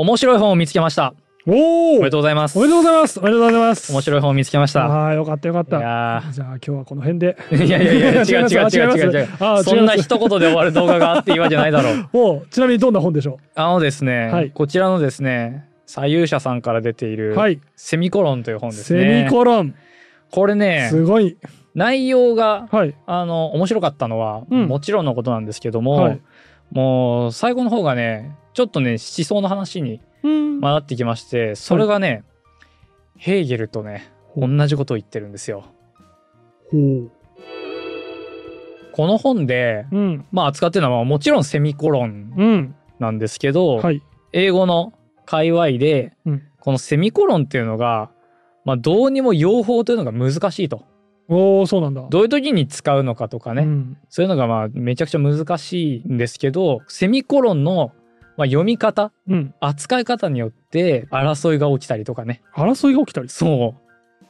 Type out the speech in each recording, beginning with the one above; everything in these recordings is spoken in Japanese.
面白い本を見つけました。おおおめでとうございます。おめでとうございます。おめでとうございます。面白い本を見つけました。ああよかったよかっいたやじゃあ今日はこの辺で。ーいやいやいや、違う違う違う違う。違う。そんな一言で終わる動画があっていいわけじゃないだろう。おちなみにどんな本でしょあのですね、はい。こちらのですね、左右者さんから出ていうる、はい。セミコロンという本ですセね。ミコロン。これね、すごい。内容が、はい。あの、面白かったのは、うん。もちろんのことなんですけども、はい。もう、最後の方がね、ちょっとね、思想の話にうん。回ってきまして、それがね、ヘーゲルとね、同じことを言ってるんですよ。この本で、うん。まあ扱ってるのはもちろんセミコロンうん。なんですけど、はい。英語の界隈で、うん。このセミコロンっていうのが、まあどうにも用法というのが難しいと。おおそうなんだ。どういう時に使うのかとかね、うん。そういうのがまあめちゃくちゃ難しいんですけど、セミコロンのまあ読み方、うん扱い方によって争いが起きたりとかね。争いが起きたり？そう。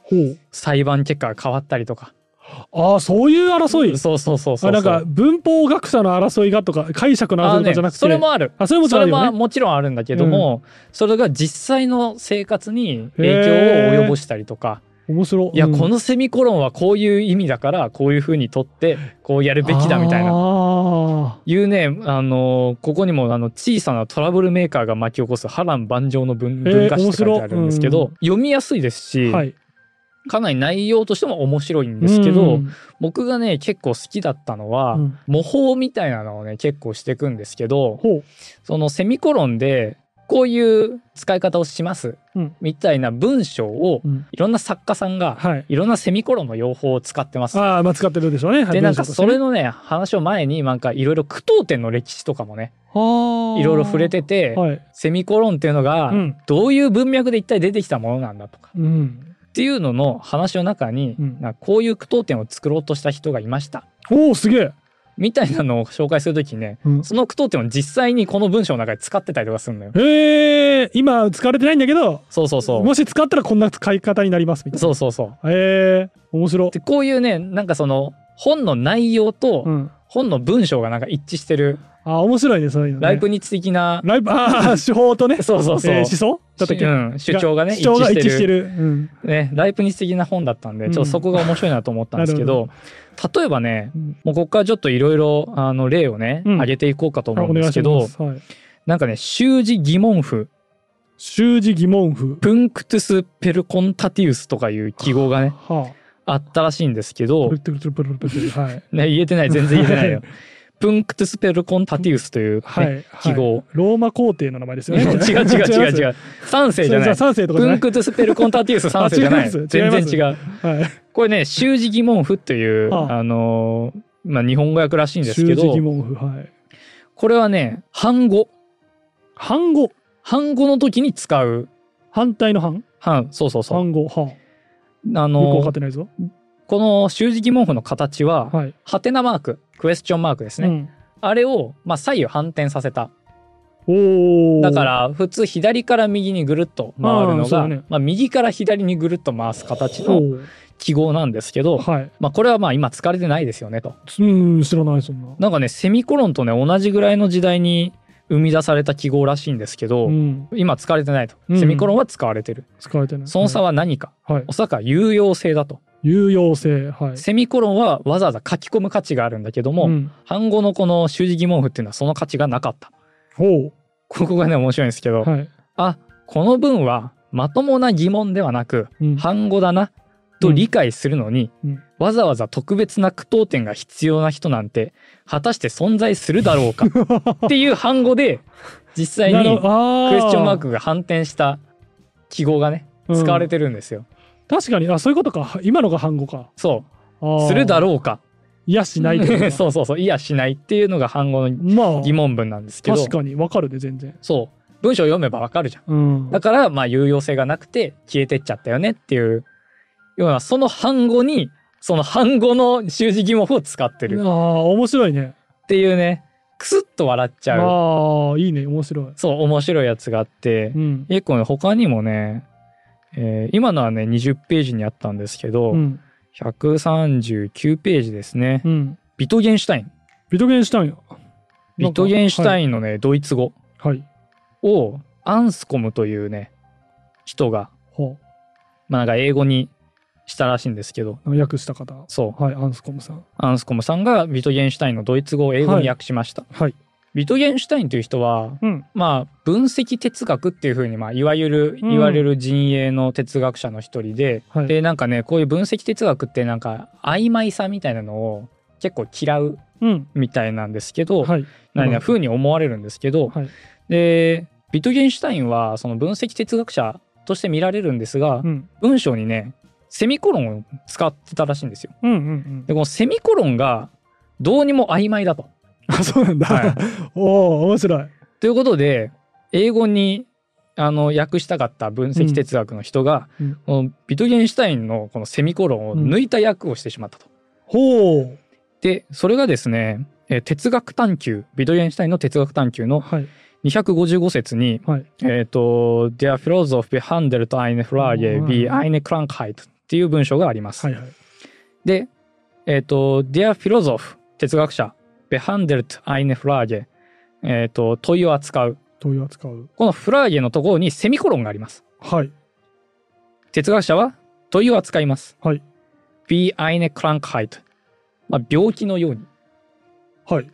ほう裁判結果が変わったりとか。ああそういう争い？そうそうそうそうそう。あなんか文法学者の争いがとか解釈の争いとかじゃなくて？それもある。あそれもそれもあるよねもちろんあるんだけども、それが実際の生活に影響を及ぼしたりとか、面白いや、うんこのセミコロンはこういう意味だから、こういう風に取って、こうやるべきだみたいな。あいうね、あのここにもあの小さなトラブルメーカーが巻き起こす波乱万丈の文えー文化史って書いてあるんですけど、読みやすいですし、ーはい。かなり内容としても面白いんですけど、うん。僕がね結構好きだったのは、うん。模倣みたいなのをね結構していくんですけどそのセミコロンでこういう使い方をします。うん。みたいな文章をうん。いろんな作家さんがはい。いろんなセミコロンの用法を使ってます。ああまあ使ってるでしょうね。はいでなんかそれのね話を前になんかいろいろ句読点の歴史とかもねいろいろ触れてて、はい。セミコロンっていうのがうん。どういう文脈で一体出てきたものなんだとか。うん。っていうのの話の中に、こういう句読点を作ろうとした人がいました。おおすげえみたいなのを紹介するときにねうん。その句読点を実際にこの文章の中で使ってたりとかするのよ。へえ今使われてないんだけどそうそうそう。もし使ったらこんな使い方になりますみたいな。そうそうそう。へえ面白。でこういうねなんかその本の内容とうん。本の文章がなんか一致してる。あ面白いねそういうのね。ライプニッツ的な、ライブ ああ手法とね。そうそうそう、えー思想？だったっけ？うん、主張がね主張が一致しててる。うん。ね、ライプニッツ的な本だったんで、うん。ちょっとそこが面白いなと思ったんですけなど、例えばね、うんもうここからちょっといろいろ、あの、例をね、うん。挙げていこうかとあ思うんですけど、ます。はい。なんかね、習字疑問符、習字疑問符。プンクトゥス・ペルコンタティウスとかいう記号がね、はあ。ったらしいんですけあどはい。ね、言えてない、全然言えてないよ。プンクトゥス・ペルコンタティウスという、ねはい記号はい。ローマ皇帝の名前ですよね。違う違う違う違う。三世じゃない。三世とかプンクトゥス・ペルコンタティウス三世じゃない。全然違う。はい。これね、習字疑問符っていう、はあ。あのーまあ、日本語訳らしいんですけど疑、問符はい。これはね、反語。反語。反語の時に使う。反対の反反、そうそうそう。反語。はあ。のってないぞ。この習字疑問符の形は、はい。ハテナマーク、クエスチョンマークですね。うんあれを、まあ、左右反転させた。だから、普通左から右にぐるっと回るあのが、ねまあ、右から左にぐるっと回す形の記号なんですけど、はいまあ、これはまあ今使われてないですよねと。うん知らないそんななんかね、セミコロンとね、同じぐらいの時代に生み出された記号らしいんですけど、うん今使われてないと。うんセミコロンは使われてる。使われてないその差は何か。はいおそらくは有用性だと。有用性はい。セミコロンはわざわざ書き込む価値があるんだけども、うん。のこの習字疑問符っていうのはその価値がなかった。ほここがね、面白いんですけど、うはい。あ、この文はまともな疑問ではなく、うん。反語だな、と理解するのに、うん。わざわざ特別な句読点が必要な人なんて、果たして存在するだろうかっていう反語で、実際にクエスチョンマークが反転した記号がね、うん。使われてるんですよ。確かにあそういうことか。今のが反語か。そう。するだうろうか。いやしない そうそうそう。いやしないっていうのが反語のまあ。疑問文なんですけど、確かにわかるで全然。そう。文章を読めばわかるじゃん。うん。だから、まあ、有用性がなくて消えてっちゃったよねっていう。ような、その反語に、その反語の修辞疑問符を使ってる。ああ面白いね。っていうね、クスッと笑っちゃう、ああいいね。面白い。そう、面白いやつがあって。う、ん。結構ね、他にもね、えー今のはね、20ページにあったんですけど、うん139ページですね。うんビトゲンシュタイン。ビトゲンシュタインビトゲンシュタンインのね、ドイツ語はいを、アンスコムというね人が、ほまあ、なんか英語にしたらしいんですけどう。訳した方。そうはい、アンスコムさん。アンスコムさんがビトゲンシュタインのドイツ語を英語に訳しました、はい。ビトゲンシュタインという人はうん。まあ分析哲学っていうふうにまあいわゆるうん言われる陣営の哲学者の一人で、はい。でなんかねこういう分析哲学ってなんか曖昧さみたいなのを結構嫌ううん。みたいなんですけど、はい。何な風に思われるんですけど、はい。でビトゲンシュタインはその分析哲学者として見られるんですが、うん。文章にねセミコロンを使ってたらしいんですよ。うんうんうんで。このセミコロンがどうにも曖昧だと。あ、そうなんだ。はいおお、面白い。ということで英語にあの訳したかった分析哲学の人が、うんこのビトゲンシュタインのこのセミコロンを抜いた訳をしてしまったと。ほう。でそれがですねえー哲学探求ビトゲンシュタインの哲学探求のはい。255節にはい。えっ、と、Der Philosoph behandelt eine Frage wie eine Krankheit っていう文章があります。はいはい。で、えっ、と、Der Philosoph 哲学者 behandelt eine Frage えっ、と、問いを扱う。問いを扱う。このフラーゲのところにセミコロンがあります。はい。哲学者は問いを扱います。はい。wie eine Krankheit。まあ、病気のように。はい。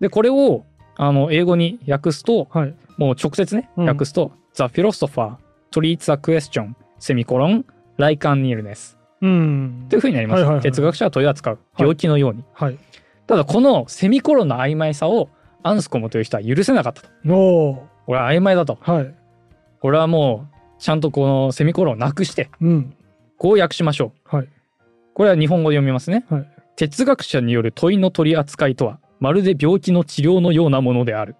で、これをあの英語に訳すと、はい。もう直接ね、うん訳すと、The philosopher treats a question セミコロン like an illness うんというふうになります、はいはいはい哲学者は問いを扱う病気のように、はい。ただこのセミコロンの曖昧さをアンスコムという人は許せなかったとおお。これは曖昧だとはい。これはもうちゃんとこのセミコロンをなくしてうん。こう訳しましょうはい。これは日本語で読みますね、はい哲学者による問いの取り扱いとはまるで病気の治療のようなものである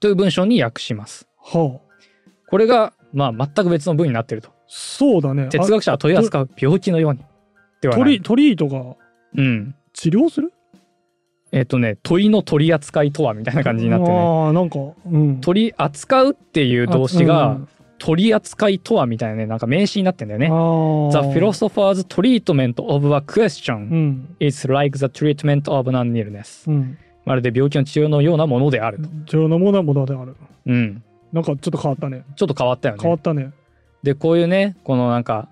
という文章に訳しますはあ。これがまあ全く別の文になってるとそうだね。哲学者は問い扱う病気のようにではないあトリトリートがうん治療する？えっ、とね問いの取り扱いとはみたいな感じになってねああ、なんか、うん。取り扱うっていう動詞うがん取り扱いとはみたいなねなんか名詞になってんだよね The philosopher's treatment of a う question ん。is like the treatment of an illness うん。まるで病気の治療のようなものであると治療のものはものである。うんなんかちょっと変わったね。ちょっと変わったよね変わったね。でこういうねこのなんか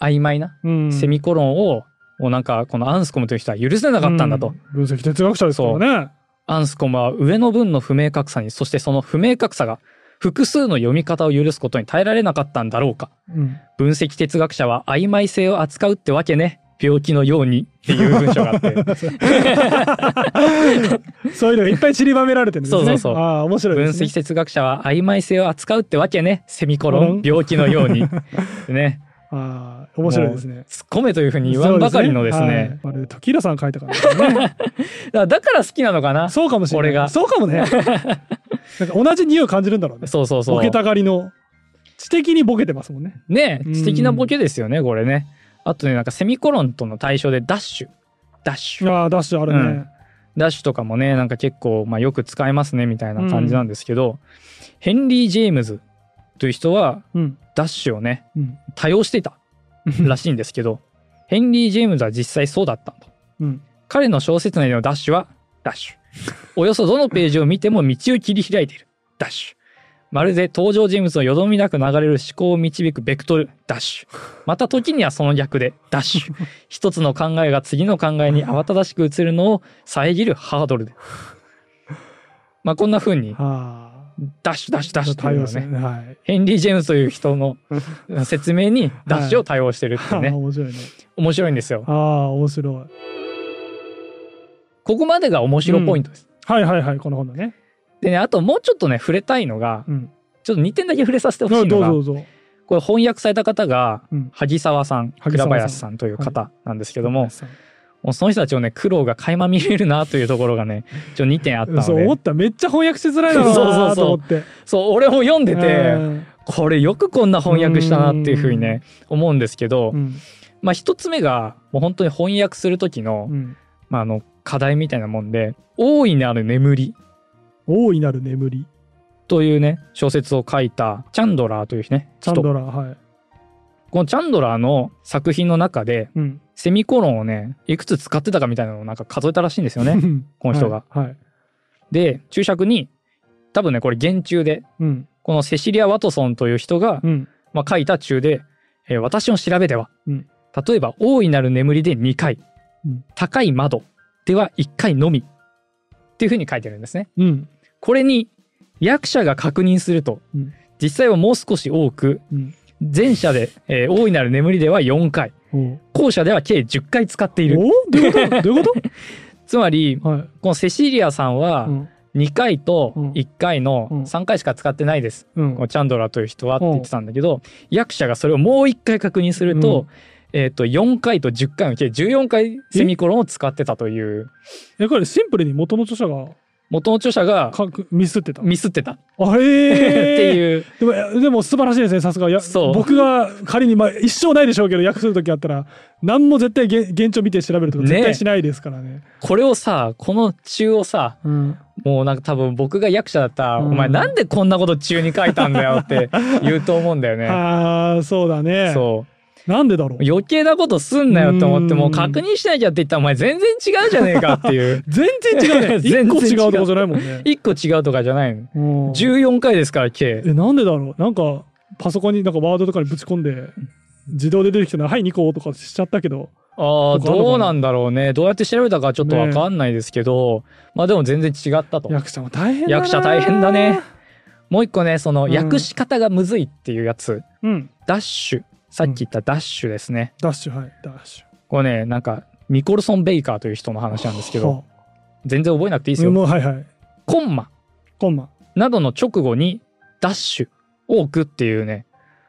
曖昧なうん。セミコロンをもうなんかこのアンスコムという人は許せなかったんだと、うん。分析哲学者ですからね。アンスコムは上の文の不明確さにそしてその不明確さが複数の読み方を許すことに耐えられなかったんだろうか。うん。分析哲学者は曖昧性を扱うってわけね。病気のようにっていう文章があって。そういうのがいっぱい散りばめられてるんですね。そうそうそう。ああ、面白いね。析哲学者は曖昧性を扱うってわけね。セミコロン。病気のように。ねああ、面白いですね。突っ込めというふうに言わんばかりのですねはいまるで時平さん書いたからね。だから好きなのかな？そうかもしれない。そうかもね。なんか同じ匂いを感じるんだろうね。そうそうそうボケたがりの。知的にボケてますもんね。ねうん知的なボケですよねこれねあとねなんかセミコロンとの対象でダッシュダッシュああ、ダッシュあるね。うんダッシュとかもねなんか結構、まあ、よく使えますねみたいな感じなんですけど、ヘンリー・ジェームズという人はうん。ダッシュをねうん。多用していたらしいんですけど ヘンリー・ジェームズは実際そうだったと。うん。彼の小説内でのダッシュはダッシュ。およそどのページを見ても道を切り開いている。ダッシュ。まるで登場人物のよどみなく流れる思考を導くベクトル。ダッシュ。また時にはその逆でダッシュ。一つの考えが次の考えに慌ただしく映るのを遮るハードルで。まあこんな風にあダッシュダッシュダッあ。シュ対応ね。はい。ヘンリー・ジェームズという人の 説明にダッシュを多用してるっていうね、ああ面白いね。面白いんですよああ、面白い。ここまでが面白ポイントです、はいはいはい、この本だね。でねあともうちょっとね触れたいのがうん。ちょっと2点だけ触れさせてほしどいうのがぞどうぞ。これ翻訳された方がうん。萩沢さん倉林さんという方なんですけども,、さもうその人たちをね苦労が垣間見れるなというところがねちょ2点あったのそう思っでためっちゃ翻訳しづらいだろうな そうと思って。そう俺も読んでてうんこれよくこんな翻訳したなっていうふうにね思うんですけどうんまあ一つ目がもう本当に翻訳する時の,、うん。まあ、あの課題みたいなもんで「大いなる眠り」大いなる眠り。というね小説を書いたチャンドラーというね人チャンドラー、はい。このチャンドラーの作品の中でうん。セミコロンをねいくつ使ってたかみたいなのをなんか数えたらしいんですよねこの人が。はい。はいで注釈に多分ねこれ原中でうん。このセシリア・ワトソンという人が、うん。まあ、書いた中で、えー私の調べでは、うん例えば大いなる眠りで2回、うん高い窓では1回のみっていうふうに書いてるんですね。うん。これに役者が確認すると、うん実際はもう少し多くうん。前者で、えー大いなる眠りでは4回お後者では計10回使っている。おどういうこと？どういうこ つまりとはい。このセシリアさんはうん。2回とうん。1回のうん。3回しか使ってないです、うん。このチャンドラーという人はって言ってたんだけど、役者がそれをもう1回確認すると,、えー、と4回と10回の計14回セミコロンを使ってたという。え、これシンプルに元の著者が元の著者がミスってた。ミスってたっあ、へえ。ていう、でも、えでも素晴らしいですね、さすが。やそう僕が仮に、まあ、一生ないでしょうけど、訳するときあったら、何も絶対現現状見て調べるとかね絶対しないですからね。これをさこの中をさうん。もうなんか多分僕が役者だったら、うんお前なんでこんなこと中に書いたんだよって言うと思うんだよね。ああ、そうだね。そうなんでだろう？余計なことすんなよって思ってうんもう確認しなきゃって言ったらお前全然違うじゃねえかっていう 全然違うね。全個違違ううとこじゃないもんね。一個違うとかじゃないのうん14回ですから計え、なんでだろう？なんか、パソコンになんかワードとかにぶち込んで、自動で出てきたのはい、2個とかしちゃったけど。ああどうなんだろうねどうやって調べたかちょっとわかんないですけど、まあでも全然違ったと役者も大変だな。役者大変だね。もう一個ねそのうん訳し方がむずいっていうやつ、うん。ダッシュさっき言ったダッシュですね、ダッシュ、はい、ダッシュ。これねなんかニコルソン・ベイカーという人の話なんですけどは全然覚えなくていいですあよ、もうはいはい。コンマコンマ。などの直後にダッシュを置くっていうね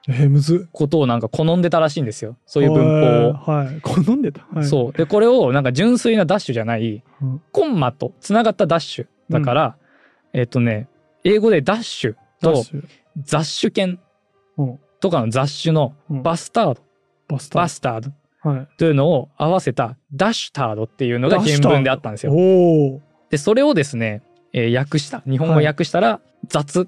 えー、むずっ。ことをなんか好んでたらしいんですよそういう文法を。はい。はい。好んでた。はい。そうでこれをなんか純粋なダッシュじゃないうん。コンマとつながったダッシュだから、えっとね英語でダッシュとダッシュ。雑種犬うん。とかの雑種のうん。バスタード、バスターバスタード。はい。というのを合わせたダッシュタードっていうのが原文であったんですよ。でそれをですね、えー訳した。日本語訳したら雑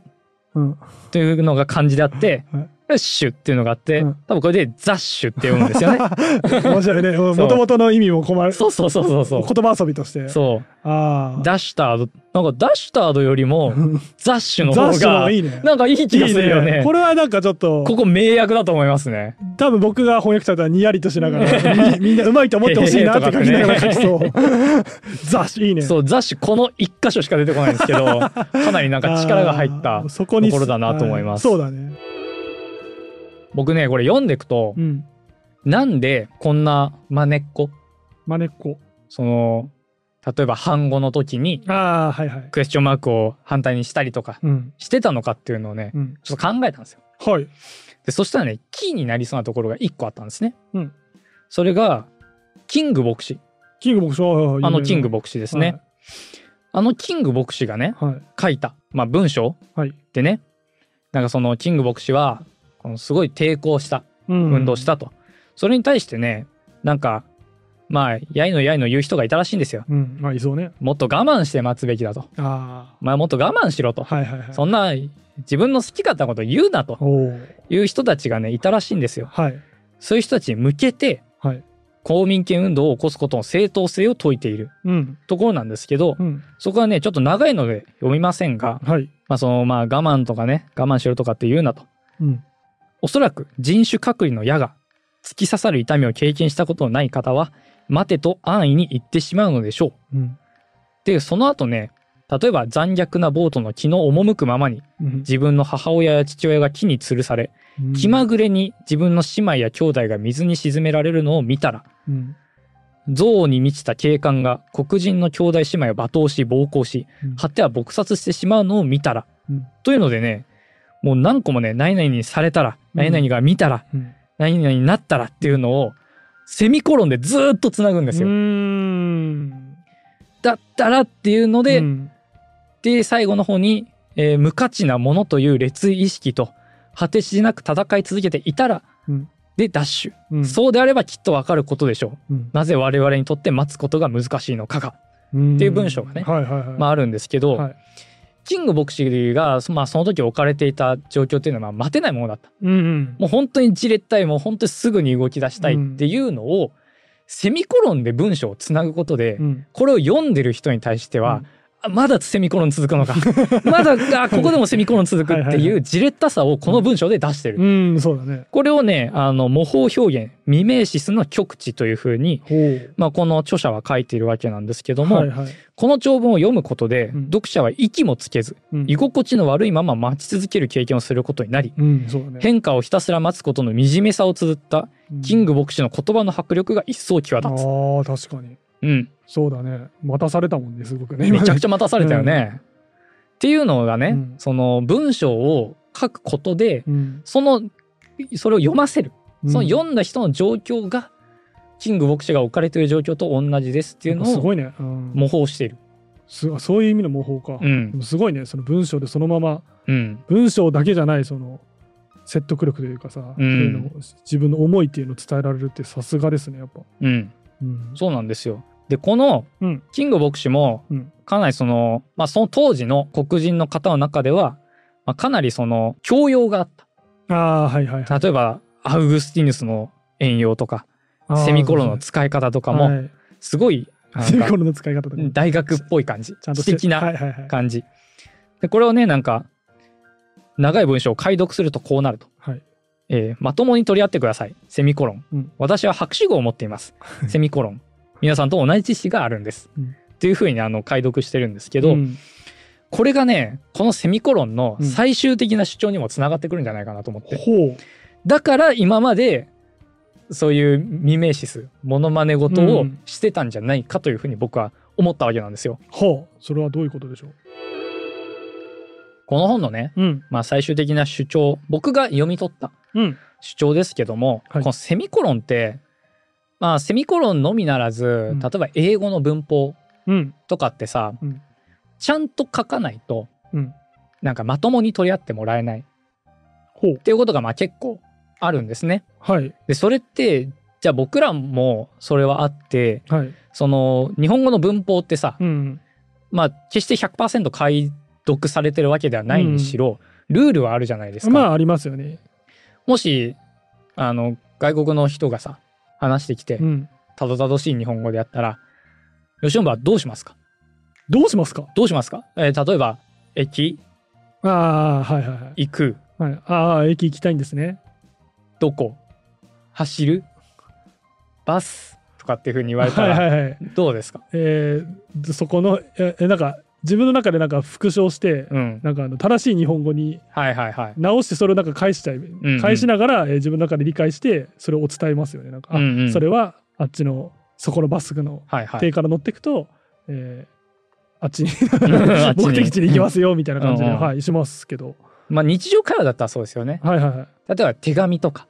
うん。というのが漢字であって、はい。ダッシュっていうのがあって、うん多分これで雑種って読むんですよね。面白いね。もともとの意味も困る。そうそうそうそうそう。言葉遊びとして。そうああ。ダッシュタードなんかダッシュタードよりもうんザッシュの方方ががいいね。なんかいい気がするよね。いいこれはなんかちょっと、ここ名訳だと思いますね。多分僕が翻訳されたらにやりとしながら、み みんなうまいと思ってほしいなって書きながら書きそう。ザッシュいいね。そうザッシュこの一箇所しか出てこないんですけどかなりなんか力が入ったところだなと思いますはいそうだね。僕ねこれ読んでいくと、うん。なんでこんなまねっこ？まねっこ。その例えば反語の時にああ、はいはい。クエスチョンマークを反対にしたりとかうん。してたのかっていうのをねうん。ちょっと考えたんですよ。はい。でそしたらねキーになりそうなところが1個あったんですね。うんそれがキング牧師キング牧師はあのキング牧牧師ですね。あのキング牧師がねはい。はい。書いた、まあ、文章はい。でねなんかそのキング牧師はこのすごい抵抗したうん運動したと、それに対してねなんかまあやいのやいの言う人がいたらしいんですようん。まあ、いそうね。もっと我慢して待つべきだとあまあもっと我慢しろと、あ。はいはいはい。そんな自分の好き勝手なこと言うなと。いう人たちがねいたらしいんですよはい。そういう人たちに向けてはい。公民権運動を起こすことの正当性を説いているうん。ところなんですけど、うん。そこはねちょっと長いので読みませんが、はい。まあそのまあ我慢とかね我慢しろとかって言うなとうん。おそらく人種隔離の矢が突き刺さる痛みを経験したことのない方は待てと安易に言ってしまうのでしょう。うん。でその後ね例えば残虐なボートの気の赴くままにうん。自分の母親や父親が木に吊るされ気まぐれに自分の姉妹や兄弟が水に沈められるのを見たらうん。憎悪に満ちた警官が黒人の兄弟姉妹を罵倒し暴行しうん果ては撲殺してしまうのを見たら、うんというのでねもう何個もね何々にされたらうん何々が見たら、うん。何々になったらっていうのをセミコロンでずーっとつなぐんですよ。だったらっていうので、うん。で最後の方に、えー無価値なものという劣位意識と果てしなく戦い続けていたら、うん。でダッシュ、うん。そうであればきっとわかることでしょう。うん。なぜ我々にとって待つことが難しいのかが、うん。っていう文章がねはいはいはい。まあ、あるんですけど、はいキング牧師が、まあ、その時置かれていた状況っていうのはまあ待てないものだった。うんうん。もう本当にじれったいもう本当にすぐに動き出したいっていうのを、セミコロンで文章をつなぐことで、うんこれを読んでる人に対しては、あまだセミコロン続くのか。まだあここでもセミコロン続くってはいうじれったさをこの文章で出してる。うんそうだね。これをねあの模倣表現ミメーシスの極致というふうに、まあ、この著者は書いているわけなんですけども、はいはい。この長文を読むことで、うん。読者は息もつけずうん。居心地の悪いまま待ち続ける経験をすることになりうんね。変化をひたすら待つことの惨めさを綴ったキング牧師の言葉の迫力が一層際あ立つ。ー確かにうん、そうだね。待たされたもんねすごくねゃめちゃくちゃ待たされたよね。っていうのがね、うん。その文章を書くことでうん。そのそれを読ませる。そのうん読んだ人の状況がキング牧師が置かれている状況と同じですっていうのをすごいね、うん。模倣している。すそういう意味の模倣か、うん。すごいねその文章でそのままうん。文章だけじゃないその説得力というかさ、うん。自分の思いっていうのを伝えられるってさすがですねやっぱ、うん、うん、そうなんですよ。でこのうん。キング牧師もうん。かなりその、まあ、その当時の黒人の方の中では、まあ、かなりその教養があった。ああはいはいはい。例えばアウグスティヌスの援用とかセミコロンの使い方とかもはい。すごいセミコロンの使い方とか大学っぽい感じ。ちゃんと知的な感じ。でこれをねなんか長い文章を解読するとこうなると、はい。えーまともに取り合ってください。セミコロン、うん。私は博士号を持っています。セミコロン皆さんと同じ知識があるんです、うん。っていうふうにあの解読してるんですけど、うん。これがねこのセミコロンのうん。最終的な主張にもつながってくるんじゃないかなと思って、ほう。だから今までそういうミメーシスモノマネ事をうん。してたんじゃないかというふうに僕は思ったわけなんですよ。ほう。それはどういうことでしょう？この本のね、うん。まあ、最終的な主張僕が読み取ったうん。主張ですけども、はい。このセミコロンってまあセミコロンのみならずん。例えば英語の文法うん。とかってさ、うん。ちゃんと書かないとうん。なんかまともに取り合ってもらえない。っていうことがまあ結構あるんですね。はい。でそれってじゃあ僕らもそれはあってはい。その日本語の文法ってさ、うん。まあ決して100%解読されてるわけではないにしろ、ルールはあるじゃないですか。まあありますよね。もしあの外国の人がさ話してきてうん。たどたどしい日本語でやったら吉野部はどうしますか？どうしますか？どうしますか、えー例えば駅。ああはいはいはい。行く。はい、ああ駅行きたいんですね。どこ？走る？バス？とかっていうふうに言われたはいらはいはい。どうですか、えーそこのええなんか自分の中でなんか復唱して、うん、なんかあの正しい日本語にはいはいはい。直してそれをなんか返しちゃい、うん返しながら、えー自分の中で理解してそれを伝えますよね。なんか、あうんうん。それはあっちのそこのバスのはいはい。定から乗っていくと、えーあっちに あっちに。目的地に行きますよみたいな感じで、うんうん。はいしますけど。まあ日常会話だったらそうですよね。はいはいはい。例えば手紙とか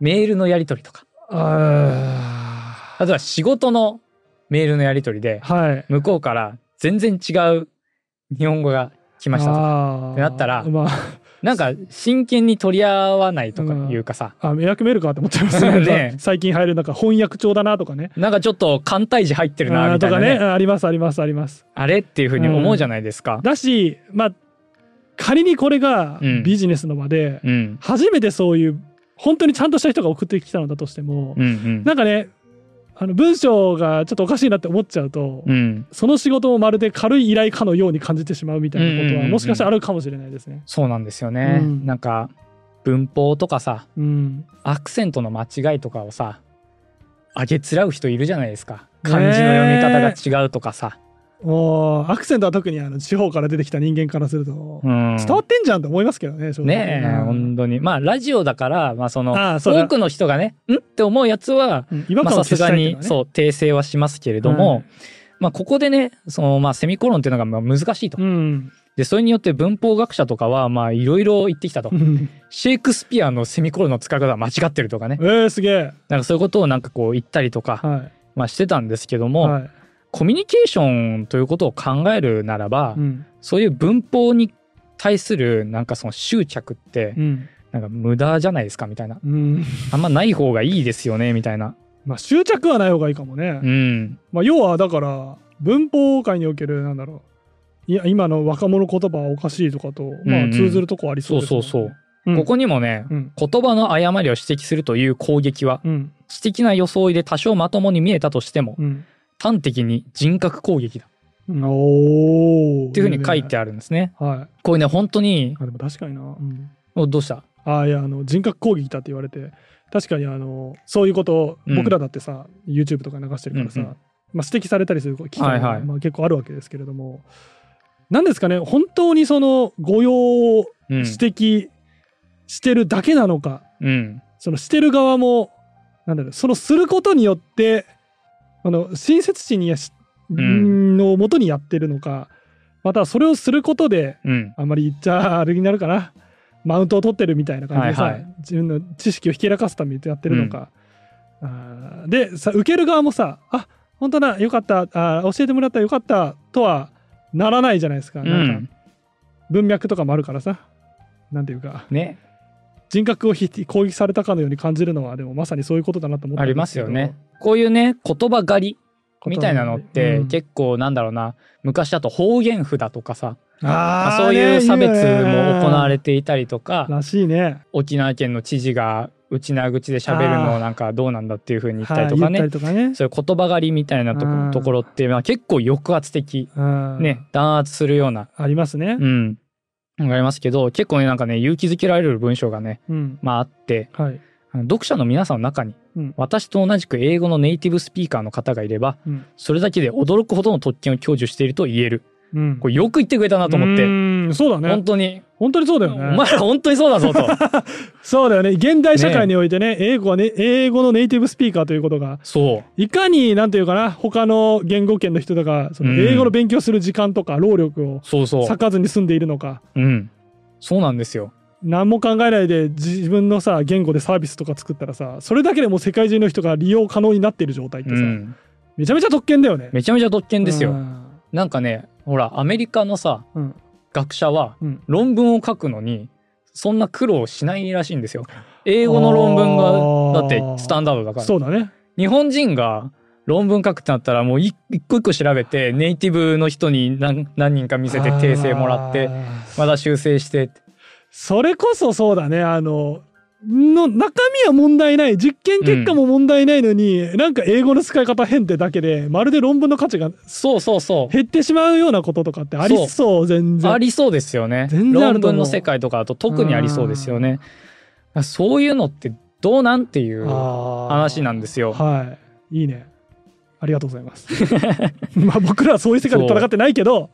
メールのやり取りとか。あ例えば仕事のメールのやり取りでーはい。向こうから全然違う日本語が来ましたってなったらまあ。なんか真剣に取り合わないとかいうかさ、あ迷惑メールかって思っちゃいますね。ね 最近入るなんか翻訳帳だなとかね。なんかちょっと簡体字入ってるなみたいなね。ね。あありますありますあります。あれっていうふうに思うじゃないですか。だしまあ仮にこれがうん。ビジネスの場で、うん。初めてそういう本当にちゃんとした人が送ってきたのだとしても、うんうん。なんかねあの文章がちょっとおかしいなって思っちゃうと、うん、その仕事もまるで軽い依頼かのように感じてしまうみたいなことうんうんうんうん。はもしかしたらあるかもしれないですね。そうなんですよね。うん。なんか文法とかさうん、アクセントの間違いとかをさあげつらう人いるじゃないですか。漢字の読み方が違うとかさ、もうアクセントは特にあの地方から出てきた人間からすると、うん、伝わってんじゃんと思いますけどねねえ、うん。本当に。まあラジオだからまあその多くの人がねん？って思うやつはうん。違和まあ感を消したさすがにそう訂正はしますけれども、はいまあここでねそのまあセミコロンっていうのがまあ難しいと、うん。でそれによって文法学者とかはまあいろいろ言ってきたと。うん。シェイクスピアのセミコロンの使い方は間違ってるとかね。えー、すげえ。なんかそういうことをなんかこう言ったりとか、はい。まあ、してたんですけども、はいコミュニケーションということを考えるならば、うん。そういう文法に対するなんかその執着ってうん。なんか無駄じゃないですかみたいな。うん。あんまない方がいいですよねみたいな。まあ執着はない方がいいかもね、うん。まあ、要はだから文法界におけるなんだろう。いや今の若者言葉はおかしいとかと、まあ、うん。うん通ずるとこありそうですもんね。そうそう。うん。ここにもねうん。言葉の誤りを指摘するという攻撃はうん。知的な装いで多少まともに見えたとしてもうん端的に人格攻撃だおお。っていうふうに書いてああるんですね。る。はい。これね本当にあでも確かにな。うん。おどうした？ああいやあの人格攻撃だって言われて確かにあのそういうことをうん僕らだってさ、YouTube とか流してるからさ、うんうんまあ、指摘されたりする機会が、はいはいまあ、結構あるわけですけれども何ですかね本当にその誤用をうん指摘してるだけなのか、うんそのしてる側もなんだろうそのすることによってあの親切心にやし、んのもとにやってるのかまたはそれをすることでうん。あんまり言っちゃあれになるかな。マウントを取ってるみたいな感じでさ、はいはい。自分の知識をひけらかすためにやってるのか、あーでさ受ける側もさあ本当だよかったあー教えてもらったよかったとはならないじゃないですか、うなんん。か文脈とかもあるからさ。なんていうか。ね人格をひ攻撃されたかのように感じるのはでもまさにそういうことだなと思ったありますすよね。こういうね言葉狩りみたいなのってうん結構なんだろうな昔だと方言札とかさまあーあそういう差別も行われてていたりとからしいね。沖縄県の知事が内縄口で喋るのをなんかどうなんだっていうふうに言ったりとかね。りとかね。そういう言葉狩りみたいなところってまあ結構抑圧的うん。ね弾圧するような。ありますね。うん。のがありますけど結構ねなんかね勇気づけられる文章がねうん。まああってはい。読者の皆さんの中にうん。私と同じく英語のネイティブスピーカーの方がいればうん。それだけで驚くほどの特権を享受していると言えるうん。これよく言ってくれたなと思って、うそうだね。本当に、本当にそうだよおね前ら本当にそうだぞと。そうだよね。現代社会においてね英語はね英語のネイティブスピーカーということがそう。いかになんていうかな他の言語圏の人とかそのうん。英語の勉強する時間とか労力をそうそう。割かずに済んでいるのか。うん。そうなんですよ。何も考えないで自分のさ言語でサービスとか作ったらさそれだけでもう世界中の人が利用可能になっている状態ってさ、うん。めちゃめちゃ特権だよね。めちゃめちゃ特権ですよ、うん。なんかねほらアメリカのさうん。学者はうん。論文を書くのにそんな苦労しないらしいんですよ。英語の論文がだってスタンダードだから。そうだね。日本人が論文書くってなったらもう一一個一個調べてネイティブの人に何何人か見せて訂正もらってまだ修正して。それこそそうだね。あのの中身は問題ない。実験結果も問題ないのに、なんか英語の使い方変ってだけでまるで論文の価値がそうそうそう減ってしまうようなこととかってありそう全然。ありそうですよね。全然論文の世界とかだと特にありそうですよね。そういうのってどうなんっていう話話なんですよ。はい。いいね。ありがとうございます。まあ僕らはそういう世界で戦ってないけど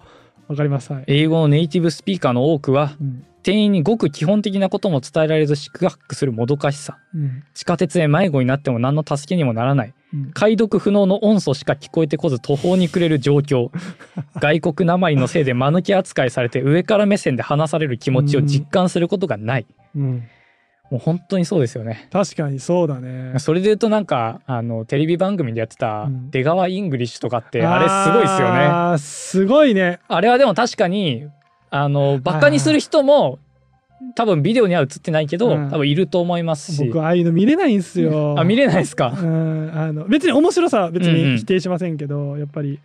わかります。はい、英語のネイティブスピーカーの多くはうん店員にごく基本的なことも伝えられず四苦八苦するもどかしさ。うん。地下鉄へ迷子になっても何の助けにもならない。うん。解読不能の音素しか聞こえてこず途方に暮れる状況。外国なまりのせいで間抜け扱いされて上から目線で話される気持ちを実感することがない、うん。もう本当にそうですよね。確かにそうだね。それで言うとなんかあのテレビ番組でやってたうん。出川イングリッシュとかってあれすごいですよね。すごいね。あれはでも確かにあのバカにする人も多分ビデオには映ってないけど、うん。多分いると思いますし。僕ああいうの見れないんですよ。あ見れないですか？うん。あの別に面白さは別うんうん。に否定しませんけど、やっぱり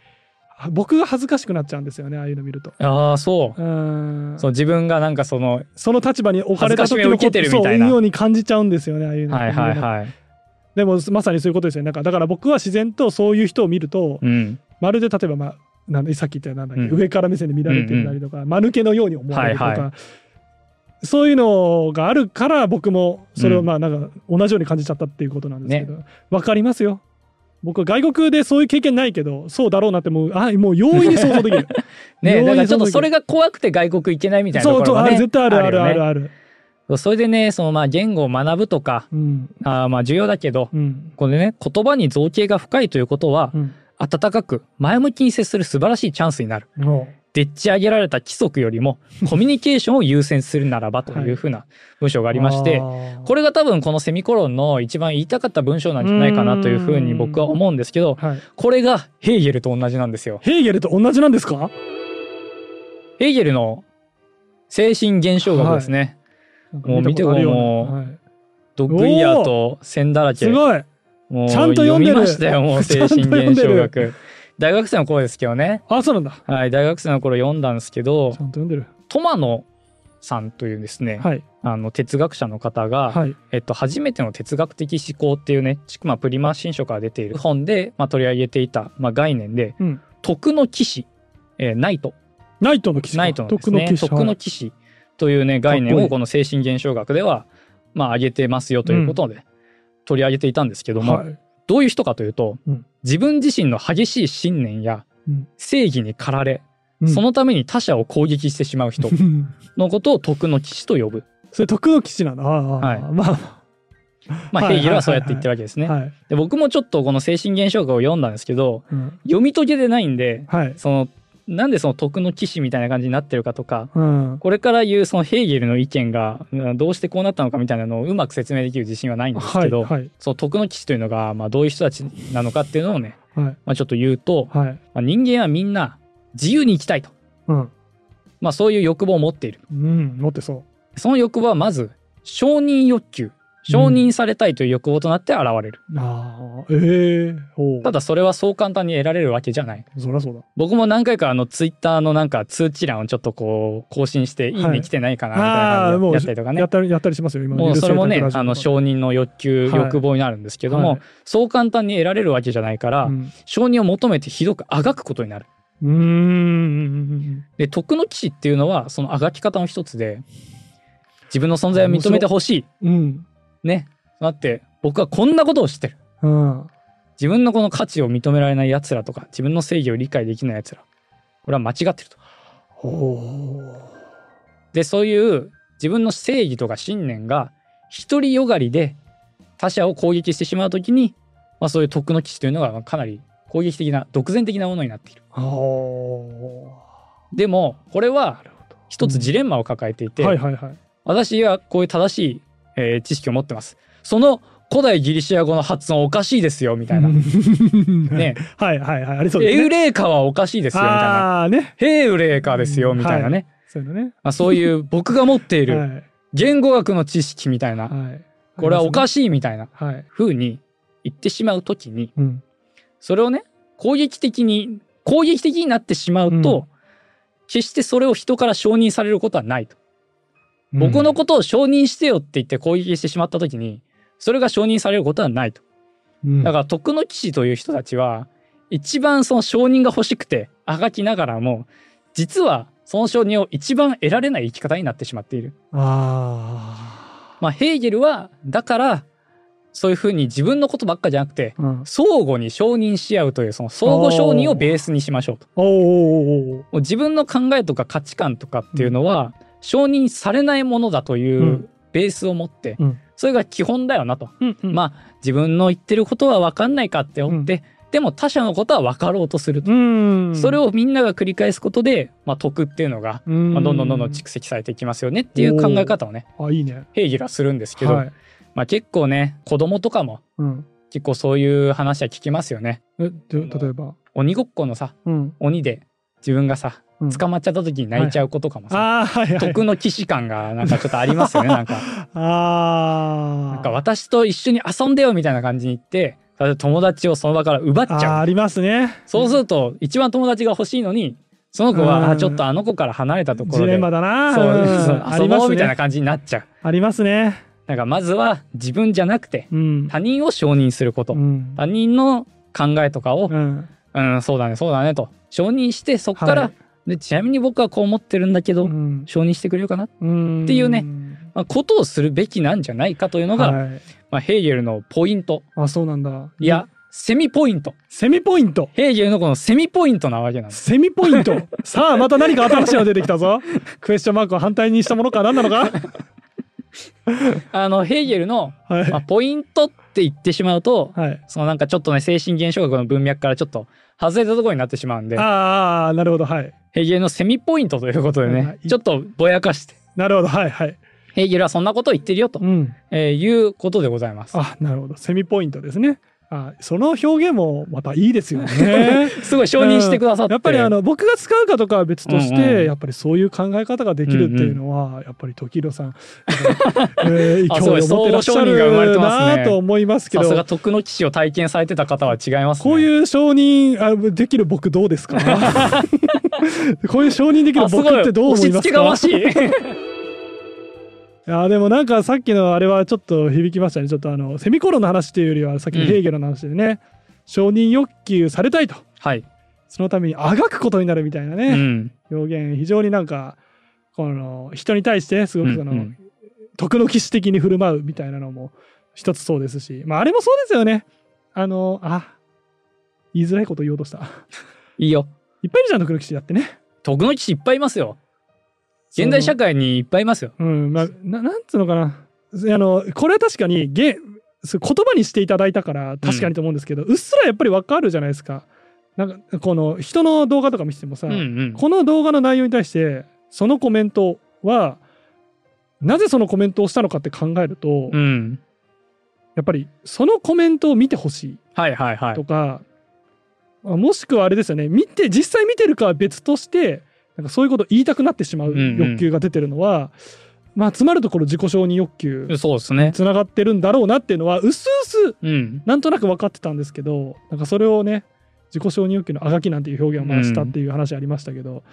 あ僕が恥ずかしくなっちゃうんですよねああいうの見ると。ああそう。うん。そう自分がなんかそのその立場に置かれた時の恥ずかしめを受けてるみたいな。そうように感じちゃうんですよねああいうの。はいはいはい。でもまさにそういうことですよね。なんかだから僕は自然とそういう人を見ると、うん。まるで例えばまあなんださっき言ったようななんだっけ、うん。上から目線で見られてるなりとか、間抜けのように思われるとか、はいはそういうのがあるから僕もそれをうん。まあなんか同じように感じちゃったっていうことなんですけど、わかりますよ。僕は外国でそういう経験ないけどそうだろうなってもう。あもう容易に想像できる。ねだからちょっとそれが怖くて外国行けないみたいなとそうそうあころがね。る絶対あるあるよね。あるある。それでねそのまあ言語を学ぶとかうん。あーまあ重要だけどうん。これね言葉に造形が深いということはうん温かく前向きに接する素晴らしいチャンスになる。もでっち上げられた規則よりもコミュニケーションを優先するならばというふうな文章があありまして、これれが多分このセミコロンの一番言いたかった文章なんじゃないかなというふうに僕は思うんですけどはい、これがヘーゲルと同じなんですよ。ヘーゲルと同じなんですか？ヘーゲルの精神現象学ですね。もう見てこい。ドッグイヤーと線だらけ。すごいもうちゃんと読んでましたよ、もう 精神現象学。大学生の頃ですけどね。あそうなんだはい、大学生の頃読んだんですけどちゃ、んと読んでる。トマノさんというですね、はい。あの哲学者の方が、はい。えっと、初めての哲学的思考っていうね、まあ、プリマ新書から出ている本で、まあ、取り上げていた、まあ、概念で、うん。徳の騎士えーナイト。ナイトの騎士か。ナイトのですね徳の騎士。というね概念をこの精神現象学ではまあ挙げてますよということで取り上げていたんですけども、はい。どういう人かというと、うん。自分自身の激しい信念やうん。正義に駆られ、うん。そのために他者を攻撃してしまう人うん。のことを徳の騎士と呼ぶ。それ徳の騎士なんだああ、はい。まあ。まあ、はい。ヘーゲルはそうやって言ってるわけですね。はい、で僕もちょっとこの精神現象学を読んだんですけどうん。読み解けてないんではい。そのなんでその徳の騎士みたいな感じになってるかとかうん。これから言うそのヘーゲルの意見がうんどうしてこうなったのかみたいなのをうまく説明できる自信はないんですけど、はいはい。その徳の騎士というのがまあどういう人たちなのかっていうのをね、はい。まあ、ちょっと言うと、はい。まあ、人間はみんな自由に生きたいと、うん。まあ、そういう欲望を持っている。うん持ってそその欲望はまず承認欲求承認されたいという欲望となって現れる、うああええほう。ただそれはそう簡単に得られるわけじゃない。そりゃそうだ。僕も何回かあのツイッターのなんか通知欄をちょっとこう更新して「い。いね来てないかな」みたいなやったりとかねやったりやったりしますよ今。もうそれもねあの承認の欲求、はい。欲望になるんですけども、はいそう簡単に得られるわけじゃないから、うん。承認を求めてひどくあがくことになる。うーん。で徳の騎士っていうのはそのあがき方の一つで自分の存在を認めてほしい。うんね。だって僕はこんなことを知ってる。うん。自分のこの価値を認められない奴らとか自分の正義を理解できない奴らこれは間違ってると。ほでそういう自分の正義とか信念が独りよがりで他者を攻撃してしまう時に、まあ、そういう徳の騎士というのがかなり攻撃的な独善的なものになっている。でもこれはう一つジレンマを抱えていて、私はこういう正しい、えー知識を持ってます。その古代ギリシア語の発音おかしいですよみたいな。ね。ね。はいはいはいありそうですエウねレーカはおかしいですよみたいな。ああね。ヘウレーカですよみたいなね。そうい。うのね。まあ、そういう僕が持っている はい。言語学の知識みたいな、はい。これはおかししいみたいなはい。風に言ってしまうときに、うん。それをね、攻撃的に、攻撃的になってしまうと、うん。決してそれを人から承認されることはないと。僕のことを承認してよって言って攻撃してしまったときに、それが承認されることはないと。うんだから、徳の騎士という人たちは、一番その承認が欲しくて、あがきながらも、実はその承認を一番得られない生き方になってしまっている。あまあ、ヘーゲルは、だから、そういうふうに自分のことばっかじゃなくて、あうん相互に承認し合うというその相互承認をベースにしましょうと。自分の考えとか価値観とかっていうのは承認されないものだといううん。ベースを持って、うん。それが基本だよなと。うんうん。まあ自分の言ってることは分かんないかって思って、でも他者のことは分かろうとすると。うん。それをみんなが繰り返すことで、まあ、徳っていうのが、うん。まあ、どんどんどんどん蓄積されていきますよねっていう考え方をねあいいね。ヘーゲルはするんですけど、はい。まあ、結構ね子供とかもうん。結構そういう話は聞きますよね。えで例えば？鬼ごっこのさうん。鬼で自分がさうん捕まっちゃった時に泣いちゃう子とかもさ、ああはいはい。徳の騎士感がなんかちょっとありますよね なんか。ああなんか私と一緒に遊んでよみたいな感じに言って友達をその場から奪っちゃう。ありますね。そうすると一番友達が欲しいのにその子うん。はあちょっとあの子から離れたところでジレンマだな。そううん。遊ありますぼうみたいなね感じになっちゃう。ありますね。なんかまずは自分じゃなくてうん。他人を承認すること、うん。他人の考えとかを、うん。うん、そうだねそうだねと承認してそこから、はいでちなみに僕はこう思ってるんだけど、うん。承認してくれるかな、うんっていうね。まあ、ことをするべきなんじゃないかというのが、はい。まあ、ヘーゲルのポイント。あそうなんだ。いや、セミポイント。セミポイント？ヘーゲルのこのセミポイントなわけなんですセミポイント。さあまた何か新しいの出てきたぞ。クエスチョンマークを反対にしたものか何なのか？あのヘーゲルの、はい。まあ、ポイントって言ってしまうとはい。そのなんかちょっとね精神現象学の文脈からちょっと外れたところになってしまうんで。ああなるほどはい。ヘーゲルのセミポイントということでね、ちょっとぼやかして。なるほどはいはい。ヘーゲルはそんなことを言ってるよと、うん。えーいうことでございます。あなるほど。セミポイントですねあその表現もまたいいですよね。すごい承認してくださって、やっぱりあの僕が使うかとかは別として、うんうん。やっぱりそういう考え方ができるっていうのは、やっぱり時宏さん、えー、あすごい勢いを持ってらっしゃ相互承認が生まれてますね。るなと思いますけど。さすが徳の騎士を体験されてた方は違いますね。こういう承認あできる僕どうですか？こういう承認できる僕ってどう思いますか？押し付けがましい。いやでもなんかさっきのあれはちょっと響きましたねちょっとあのセミコロンの話っていうよりはさっきのヘーゲルの話でね、承認欲求されたいとはい。そのためにあがくことになるみたいなうね、ん。表現非常になんかこの人に対してすごくその、うんうん徳の騎士的に振る舞うみたいなのも一つそうですし、まあ、あれもそうですよねあのあ言いづらいこと言おうとしたいいよ。いっぱいいるじゃん徳の騎士だってね徳の騎士いっぱいいますよ。現代社会にいっぱいいますよ。うんまあななんつうのかなあのこれは確かにげ言葉にしていただいたから確かにと思うんですけど、うっすらやっぱりわかるじゃないですかなんかこの人の動画とか見せてもさ、うんうん。この動画の内容に対してそのコメントはなぜそのコメントをしたのかって考えると、うん。やっぱりそのコメントを見てほしいはいはいはいと。か、あもしくはあれですよね見て実際見てるかは別としてなんかそういうことを言いたくなってしまううんうん欲求が出てるのは、まあつまるところ自己承認欲求そうですね。つながってるんだろうなっていうのはうすうすうん。なんとなく分かってたんですけどなんかそれをね自己承認欲求のあがきなんていう表現をまあしたっていう話ありましたけど、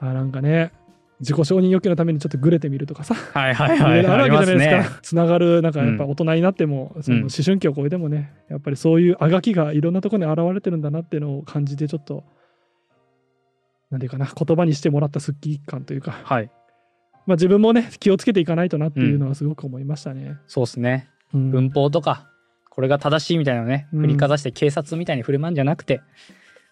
あなんかね自己承認欲求のためにちょっとグレてみるとかさ、はいはいはいあるわけじゃないですか。ね。つながるなんかやっぱうん大人になっても、その思春期を超えてもねやっぱりそういうあがきがいろんなところに現れてるんだなっていうのを感じてちょっとなんていうかな言葉にしてもらったすっきり感というか、はい。まあ、自分もね気をつけていかないとなっていうのはすごく思いましたね。そうですね。うん。文法とか、これが正しいみたいなのね、うん。振りかざして警察みたいに振る舞うんじゃなくて、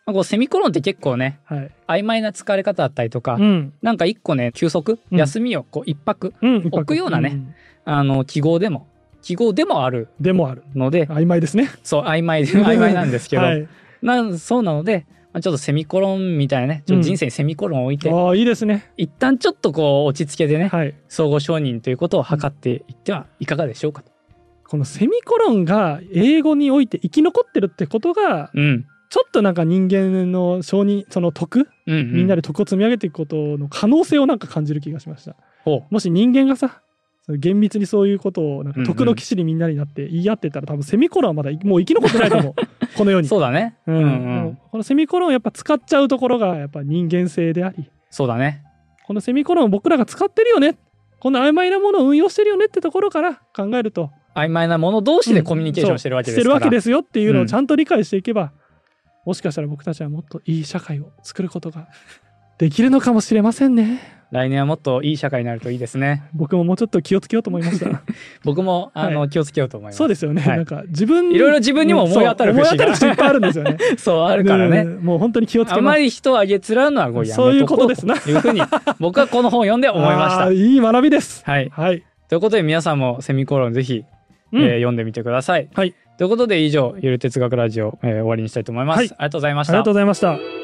まあ、こうセミコロンって結構ね、はい。曖昧な使われ方だったりとか、うん。なんか一個ね、休息、うん。休みをこう一泊、うん、置くようなねん。あの、記号でも、記号でもあるでもある。ので、曖昧ですね。そう、曖昧で、曖昧なんですけど、はい、なんそうなので、まあ、ちょっとセミコロンみたいなね、ちょっと人生にセミコロンを置いて、ああいいですね。一旦ちょっとこう落ち着けてね、はい、相互承認ということを図っていってはいかがでしょうかと。このセミコロンが英語において生き残ってるってことがうん。ちょっとなんか人間の承認その徳うん、うん。みんなで徳を積み上げていくことの可能性をなんか感じる気がしました。ほもし人間がさ厳密にそういうことをなんかうんうん徳の騎士にみんなになって言い合ってたら多分セミコロンはまだもう生き残ってないと思う この世う。に。そうだね。ううんんうんもうこのセミコロンをやっぱ使っちゃうところがやっぱ人間性でありそうだね。このセミコロンを僕らが使ってるよねこの曖昧なものを運用してるよねってところから考えると曖昧なもの同士でコミュニケーションしてるわけですから。してるわけですよっていうのうんをちゃんと理解していけば、もしかしたら僕たちはもっといい社会を作ることができるのかもしれませんね。来年はもっといい社会になるといいですね。僕ももうちょっと気をつけようと思いました。僕もあの、は気をつけようと思います。そうですよね。はいなんか自分いろいろ自分にも思い当たる節がそう思い当たる節いっぱいあるんですよね。そうあるからね。うんもう本当に気をつけあます。まり人をあげつらうのはこうやめとこそういうことですなというふうに僕はこの本を読んで思いました。いい学びです。はい。はい。ということで皆さんもセミコロンぜひ、うんえー読んでみてください。はい。ということで以上ゆる哲学ラジオ、えー終わりにしたいと思います。はいありがとうございましたありがとう。ございました。